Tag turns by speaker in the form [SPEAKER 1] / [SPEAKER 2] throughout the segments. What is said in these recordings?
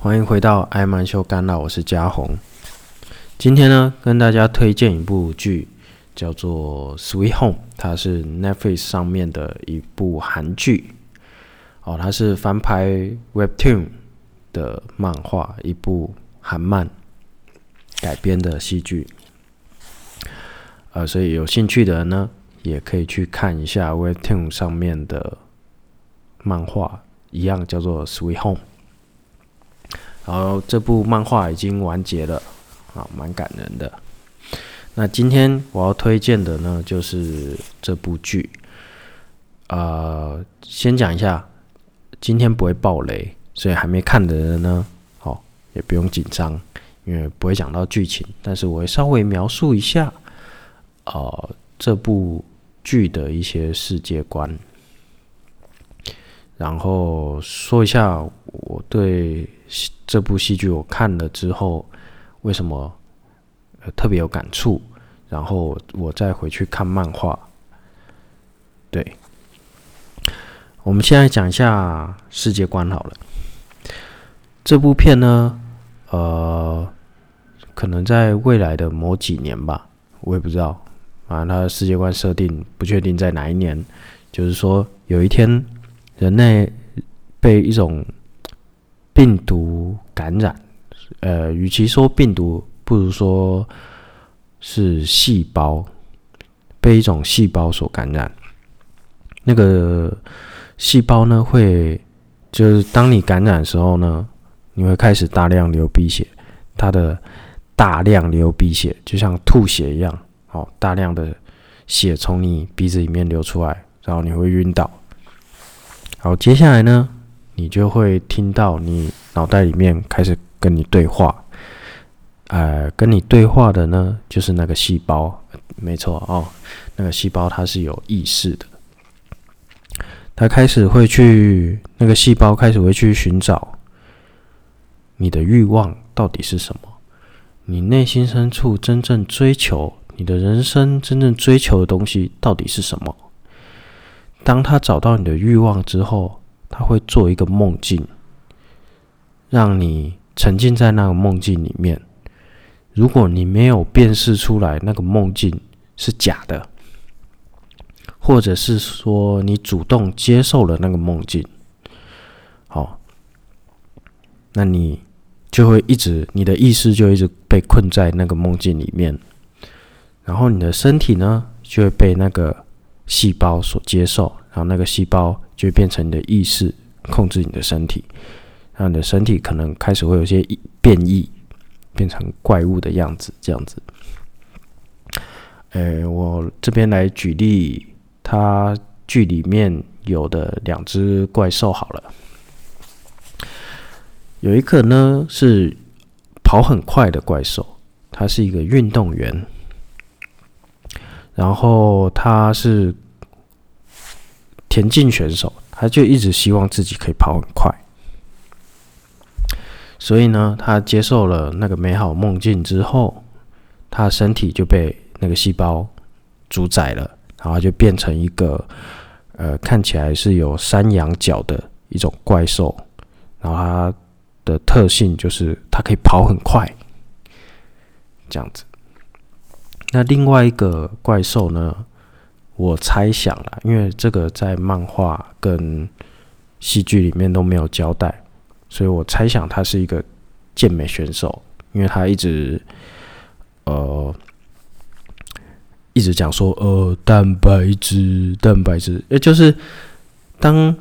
[SPEAKER 1] 欢迎回到艾曼秀干闹，我是嘉宏。今天呢，跟大家推荐一部剧，叫做《Sweet Home》，它是 Netflix 上面的一部韩剧。哦，它是翻拍 Webtoon 的漫画，一部韩漫改编的戏剧。呃，所以有兴趣的人呢，也可以去看一下 Webtoon 上面的漫画，一样叫做《Sweet Home》。然后这部漫画已经完结了。啊，蛮感人的。那今天我要推荐的呢，就是这部剧。呃，先讲一下，今天不会爆雷，所以还没看的人呢，好，也不用紧张，因为不会讲到剧情，但是我会稍微描述一下，呃，这部剧的一些世界观，然后说一下我对这部戏剧我看了之后。为什么特别有感触？然后我再回去看漫画。对，我们现在讲一下世界观好了。这部片呢，呃，可能在未来的某几年吧，我也不知道。反正它的世界观设定不确定在哪一年。就是说，有一天人类被一种病毒感染。呃，与其说病毒，不如说是细胞被一种细胞所感染。那个细胞呢，会就是当你感染的时候呢，你会开始大量流鼻血。它的大量流鼻血，就像吐血一样，好，大量的血从你鼻子里面流出来，然后你会晕倒。好，接下来呢，你就会听到你脑袋里面开始。跟你对话，呃，跟你对话的呢，就是那个细胞，没错哦，那个细胞它是有意识的，它开始会去，那个细胞开始会去寻找你的欲望到底是什么，你内心深处真正追求，你的人生真正追求的东西到底是什么？当他找到你的欲望之后，他会做一个梦境，让你。沉浸在那个梦境里面，如果你没有辨识出来那个梦境是假的，或者是说你主动接受了那个梦境，好，那你就会一直，你的意识就一直被困在那个梦境里面，然后你的身体呢，就会被那个细胞所接受，然后那个细胞就变成你的意识，控制你的身体。让你的身体可能开始会有些变异，变成怪物的样子，这样子。诶，我这边来举例，它剧里面有的两只怪兽好了。有一个呢是跑很快的怪兽，它是一个运动员，然后他是田径选手，他就一直希望自己可以跑很快。所以呢，他接受了那个美好梦境之后，他身体就被那个细胞主宰了，然后就变成一个呃看起来是有山羊角的一种怪兽，然后它的特性就是它可以跑很快，这样子。那另外一个怪兽呢，我猜想了，因为这个在漫画跟戏剧里面都没有交代。所以我猜想他是一个健美选手，因为他一直呃一直讲说呃蛋白质蛋白质，也就是当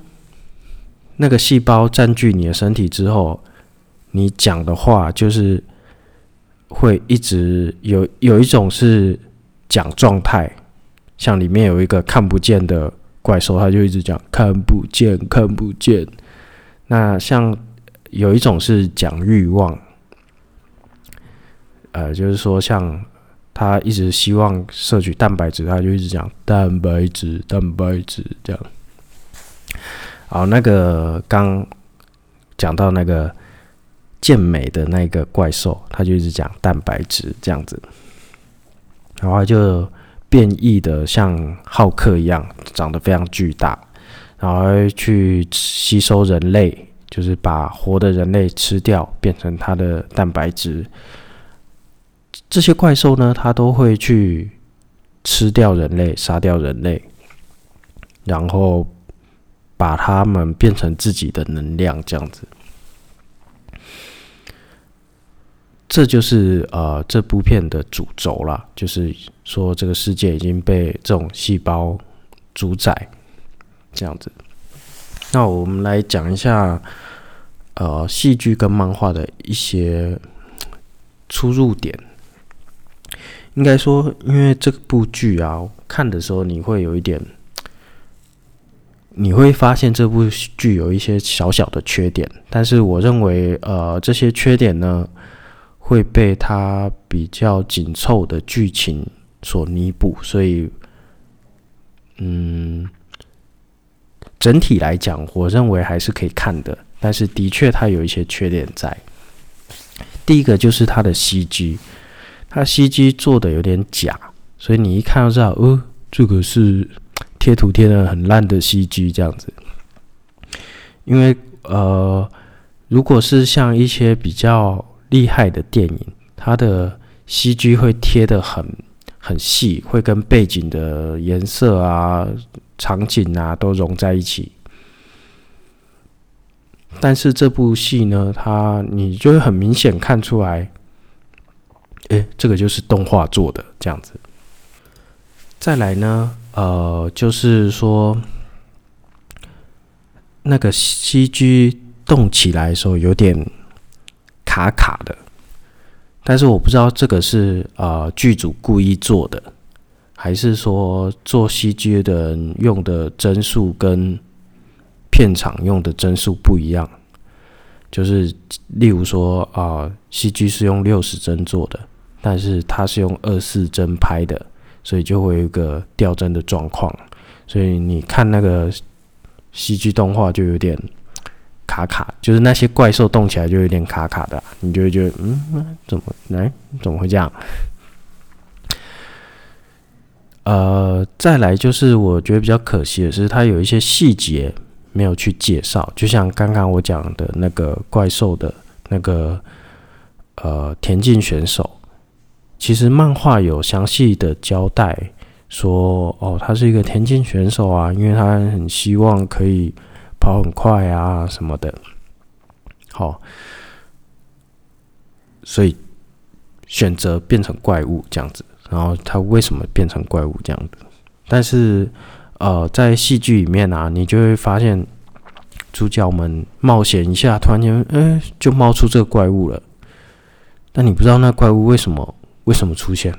[SPEAKER 1] 那个细胞占据你的身体之后，你讲的话就是会一直有有一种是讲状态，像里面有一个看不见的怪兽，他就一直讲看不见看不见，那像。有一种是讲欲望，呃，就是说，像他一直希望摄取蛋白质，他就一直讲蛋白质、蛋白质这样。好，那个刚讲到那个健美的那个怪兽，他就一直讲蛋白质这样子，然后就变异的像浩克一样，长得非常巨大，然后去吸收人类。就是把活的人类吃掉，变成它的蛋白质。这些怪兽呢，它都会去吃掉人类，杀掉人类，然后把它们变成自己的能量，这样子。这就是呃这部片的主轴啦，就是说这个世界已经被这种细胞主宰，这样子。那我们来讲一下呃戏剧跟漫画的一些出入点。应该说，因为这部剧啊，看的时候你会有一点，你会发现这部剧有一些小小的缺点，但是我认为呃这些缺点呢。会被它比较紧凑的剧情所弥补，所以，嗯，整体来讲，我认为还是可以看的。但是，的确它有一些缺点在。第一个就是它的 CG，它 CG 做的有点假，所以你一看就知道，哦，这个是贴图贴的很烂的 CG 这样子。因为，呃，如果是像一些比较厉害的电影，它的 CG 会贴得很很细，会跟背景的颜色啊、场景啊都融在一起。但是这部戏呢，它你就会很明显看出来，诶，这个就是动画做的这样子。再来呢，呃，就是说那个 CG 动起来的时候有点。卡卡的，但是我不知道这个是呃剧组故意做的，还是说做 CG 的人用的帧数跟片场用的帧数不一样。就是例如说啊、，CG 是用六十帧做的，但是它是用二四帧拍的，所以就会有一个掉帧的状况。所以你看那个 CG 动画就有点。卡卡，就是那些怪兽动起来就有点卡卡的，你就会觉得嗯，怎么来怎么会这样？呃，再来就是我觉得比较可惜的是，它有一些细节没有去介绍，就像刚刚我讲的那个怪兽的那个呃田径选手，其实漫画有详细的交代说，哦，他是一个田径选手啊，因为他很希望可以。跑很快啊什么的，好，所以选择变成怪物这样子。然后他为什么变成怪物这样子？但是呃，在戏剧里面啊，你就会发现主角们冒险一下，突然间哎、就冒出这个怪物了。但你不知道那怪物为什么为什么出现？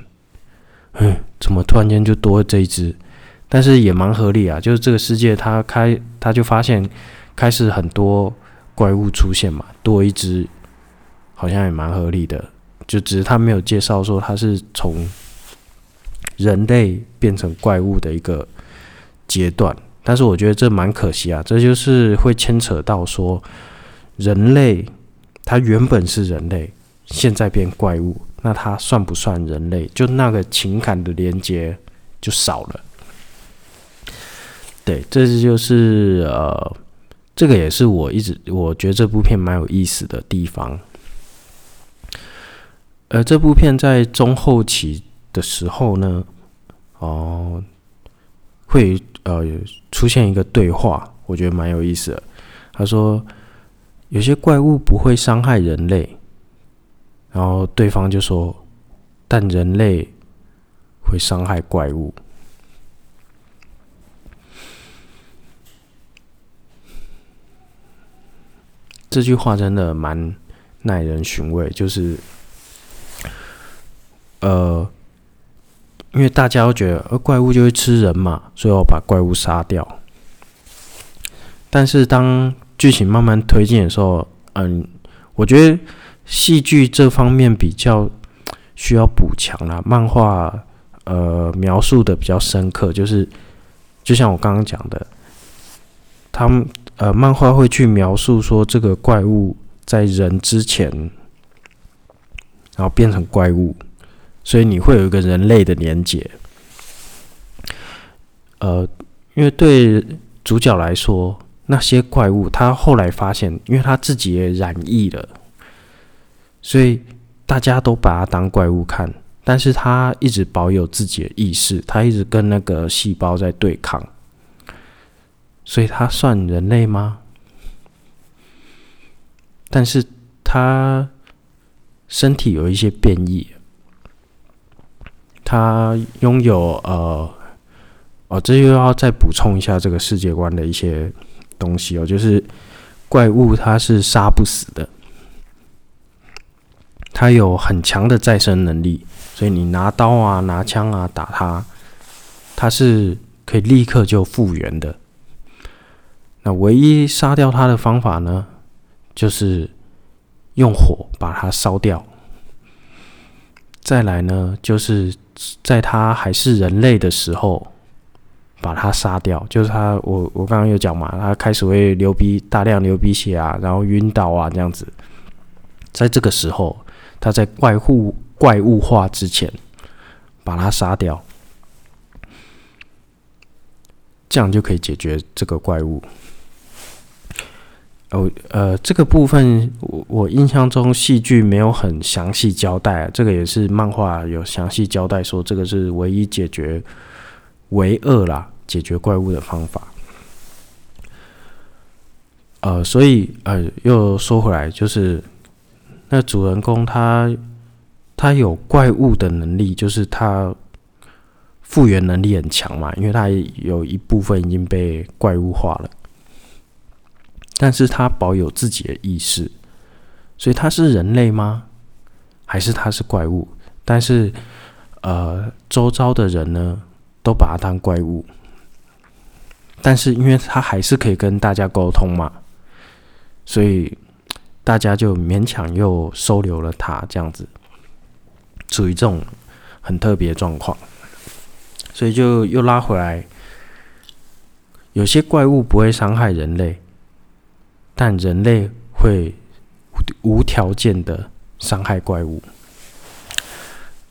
[SPEAKER 1] 嗯，怎么突然间就多了这一只？但是也蛮合理啊，就是这个世界，他开他就发现开始很多怪物出现嘛，多一只好像也蛮合理的，就只是他没有介绍说他是从人类变成怪物的一个阶段，但是我觉得这蛮可惜啊，这就是会牵扯到说人类他原本是人类，现在变怪物，那他算不算人类？就那个情感的连接就少了。对，这就是呃，这个也是我一直我觉得这部片蛮有意思的地方。呃，这部片在中后期的时候呢，哦、会呃出现一个对话，我觉得蛮有意思的。他说，有些怪物不会伤害人类，然后对方就说，但人类会伤害怪物。这句话真的蛮耐人寻味，就是，呃，因为大家都觉得，呃，怪物就会吃人嘛，所以我把怪物杀掉。但是当剧情慢慢推进的时候，嗯，我觉得戏剧这方面比较需要补强啦。漫画呃描述的比较深刻，就是就像我刚刚讲的，他们。呃，漫画会去描述说这个怪物在人之前，然后变成怪物，所以你会有一个人类的连结。呃，因为对主角来说，那些怪物，他后来发现，因为他自己也染疫了，所以大家都把他当怪物看。但是他一直保有自己的意识，他一直跟那个细胞在对抗，所以他算人类吗？但是他身体有一些变异，他拥有呃，哦，这又要再补充一下这个世界观的一些东西哦，就是怪物它是杀不死的，它有很强的再生能力。所以你拿刀啊、拿枪啊打它，它是可以立刻就复原的。那唯一杀掉他的方法呢，就是用火把它烧掉。再来呢，就是在他还是人类的时候把他杀掉。就是他，我我刚刚有讲嘛，他开始会流鼻，大量流鼻血啊，然后晕倒啊这样子。在这个时候，他在怪物。怪物化之前，把它杀掉，这样就可以解决这个怪物。哦，呃，这个部分我我印象中戏剧没有很详细交代，这个也是漫画有详细交代说，这个是唯一解决唯二啦，解决怪物的方法。呃，所以呃，又说回来，就是那主人公他。他有怪物的能力，就是他复原能力很强嘛，因为他有一部分已经被怪物化了，但是他保有自己的意识，所以他是人类吗？还是他是怪物？但是呃，周遭的人呢，都把他当怪物，但是因为他还是可以跟大家沟通嘛，所以大家就勉强又收留了他这样子。处于这种很特别状况，所以就又拉回来。有些怪物不会伤害人类，但人类会无条件的伤害怪物。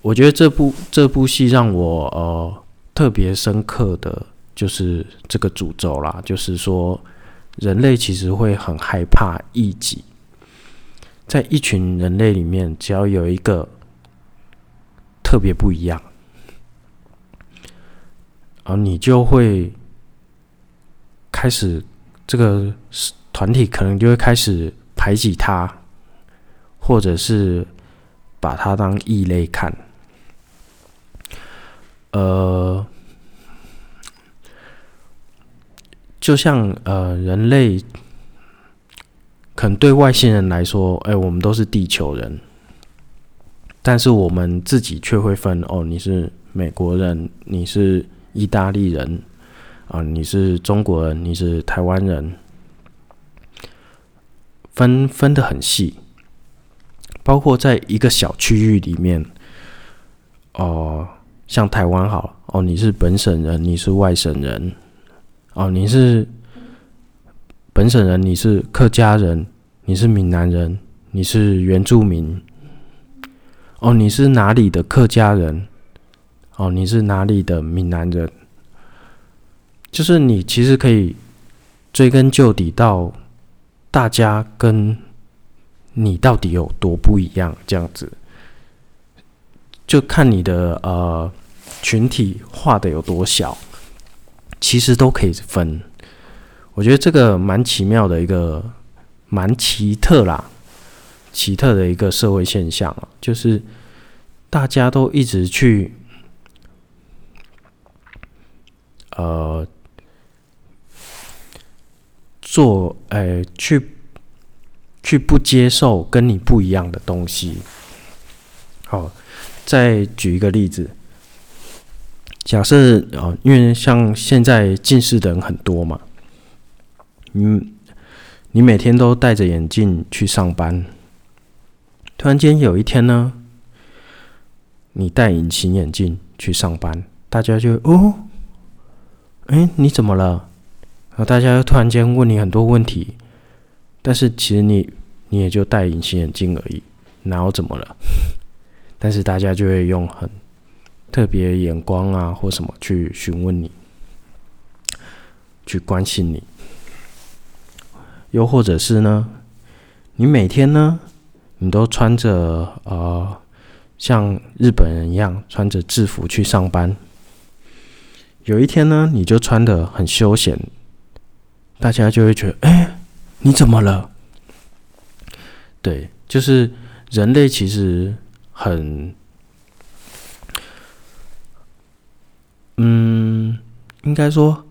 [SPEAKER 1] 我觉得这部这部戏让我呃特别深刻的就是这个诅咒啦，就是说人类其实会很害怕异己，在一群人类里面，只要有一个。特别不一样，而你就会开始这个团体可能就会开始排挤他，或者是把他当异类看。呃，就像呃人类，可能对外星人来说，哎，我们都是地球人。但是我们自己却会分哦，你是美国人，你是意大利人，啊，你是中国人，你是台湾人，分分得很细，包括在一个小区域里面，哦，像台湾好，哦，你是本省人，你是外省人，哦，你是本省人，你是客家人，你是闽南人，你是原住民。哦，你是哪里的客家人？哦，你是哪里的闽南人？就是你其实可以追根究底到大家跟你到底有多不一样，这样子，就看你的呃群体画的有多小，其实都可以分。我觉得这个蛮奇妙的一个，蛮奇特啦。奇特的一个社会现象啊，就是大家都一直去，呃，做，呃，去，去不接受跟你不一样的东西。好，再举一个例子，假设啊、因为像现在近视的人很多嘛，嗯，你每天都戴着眼镜去上班。突然间有一天呢，你戴隐形眼镜去上班，大家就哦，哎，你怎么了？然后大家又突然间问你很多问题，但是其实你你也就戴隐形眼镜而已，哪有怎么了？但是大家就会用很特别眼光啊或什么去询问你，去关心你。又或者是呢，你每天呢，你都穿着呃，像日本人一样穿着制服去上班。有一天呢，你就穿得很休闲，大家就会觉得，哎，你怎么了？对，就是人类其实很，嗯，应该说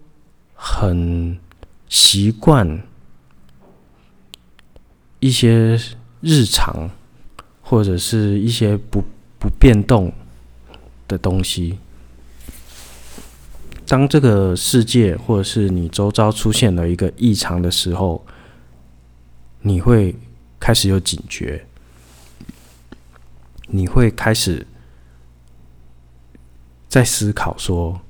[SPEAKER 1] 很习惯一些日常或者是一些不不变动的东西。当这个世界或者是你周遭出现了一个异常的时候，你会开始有警觉，你会开始在思考说，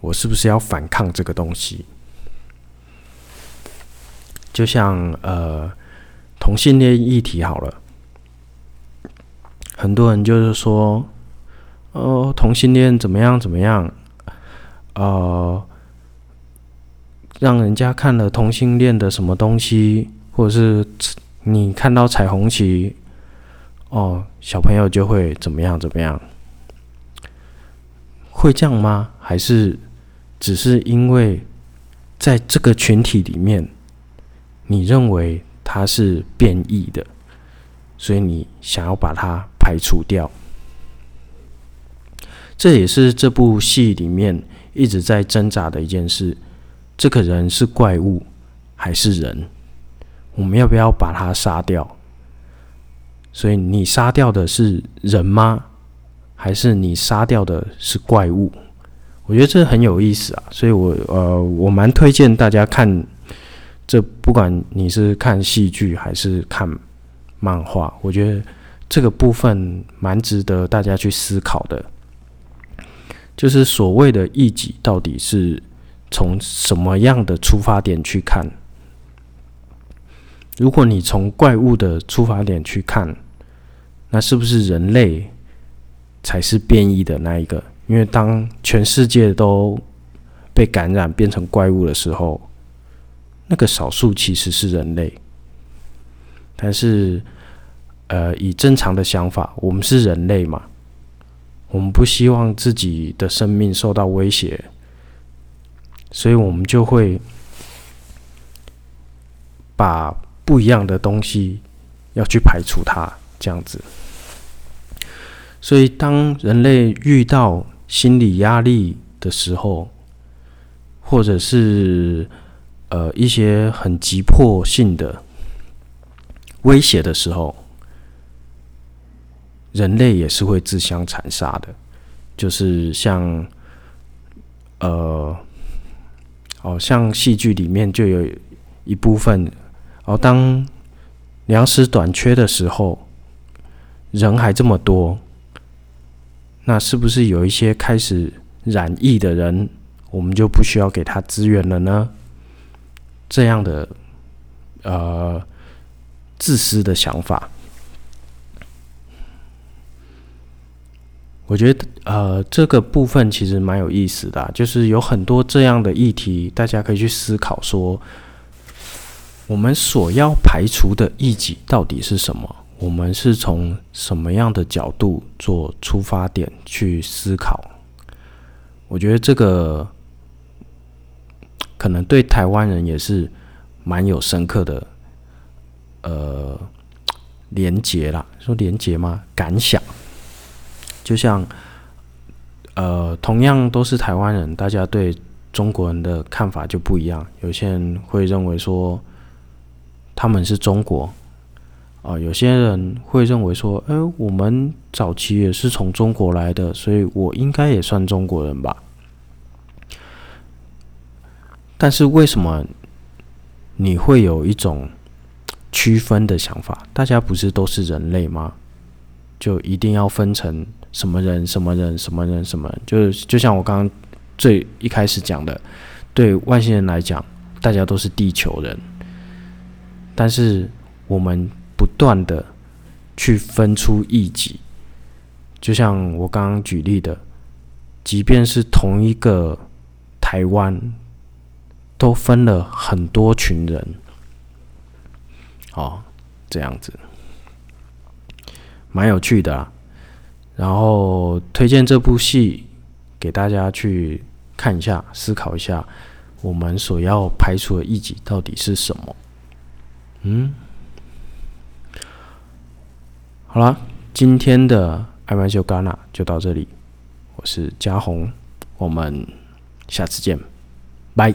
[SPEAKER 1] 我是不是要反抗这个东西？就像呃，同性恋议题好了，很多人就是说。哦，同性恋怎么样？怎么样？呃，让人家看了同性恋的什么东西，或者是你看到彩虹旗，哦，小朋友就会怎么样？怎么样？会这样吗？还是只是因为在这个群体里面，你认为它是变异的，所以你想要把它排除掉？这也是这部戏里面一直在挣扎的一件事：这个人是怪物还是人？我们要不要把他杀掉？所以你杀掉的是人吗？还是你杀掉的是怪物？我觉得这很有意思啊！所以我呃，我蛮推荐大家看这，不管你是看戏剧还是看漫画，我觉得这个部分蛮值得大家去思考的。就是所谓的异己，到底是从什么样的出发点去看？如果你从怪物的出发点去看，那是不是人类才是变异的那一个？因为当全世界都被感染变成怪物的时候，那个少数其实是人类。但是，呃，以正常的想法，我们是人类嘛？我们不希望自己的生命受到威胁，所以我们就会把不一样的东西要去排除它，这样子。所以，当人类遇到心理压力的时候，或者是呃一些很急迫性的威胁的时候，人类也是会自相残杀的，就是像，呃，哦，像戏剧里面就有一部分，哦，当粮食短缺的时候，人还这么多，那是不是有一些开始染疫的人，我们就不需要给他资源了呢？这样的，呃，自私的想法。我觉得，呃，这个部分其实蛮有意思的，就是有很多这样的议题，大家可以去思考说，我们所要排除的异己到底是什么？我们是从什么样的角度做出发点去思考？我觉得这个可能对台湾人也是蛮有深刻的，呃，连结啦，说连结吗？感想。就像，呃，同样都是台湾人，大家对中国人的看法就不一样。有些人会认为说他们是中国，啊、有些人会认为说，哎，我们早期也是从中国来的，所以我应该也算中国人吧。但是为什么你会有一种区分的想法？大家不是都是人类吗？就一定要分成？什么人？什么人？什么人？什么？就是就像我刚刚最一开始讲的，对外星人来讲，大家都是地球人。但是我们不断的去分出异己，就像我刚刚举例的，即便是同一个台湾，都分了很多群人，哦，这样子，蛮有趣的啊。然后推荐这部戏给大家去看一下，思考一下，我们所要排除的异己到底是什么？嗯，好了，今天的爱曼秀戛纳就到这里，我是嘉宏，我们下次见，拜。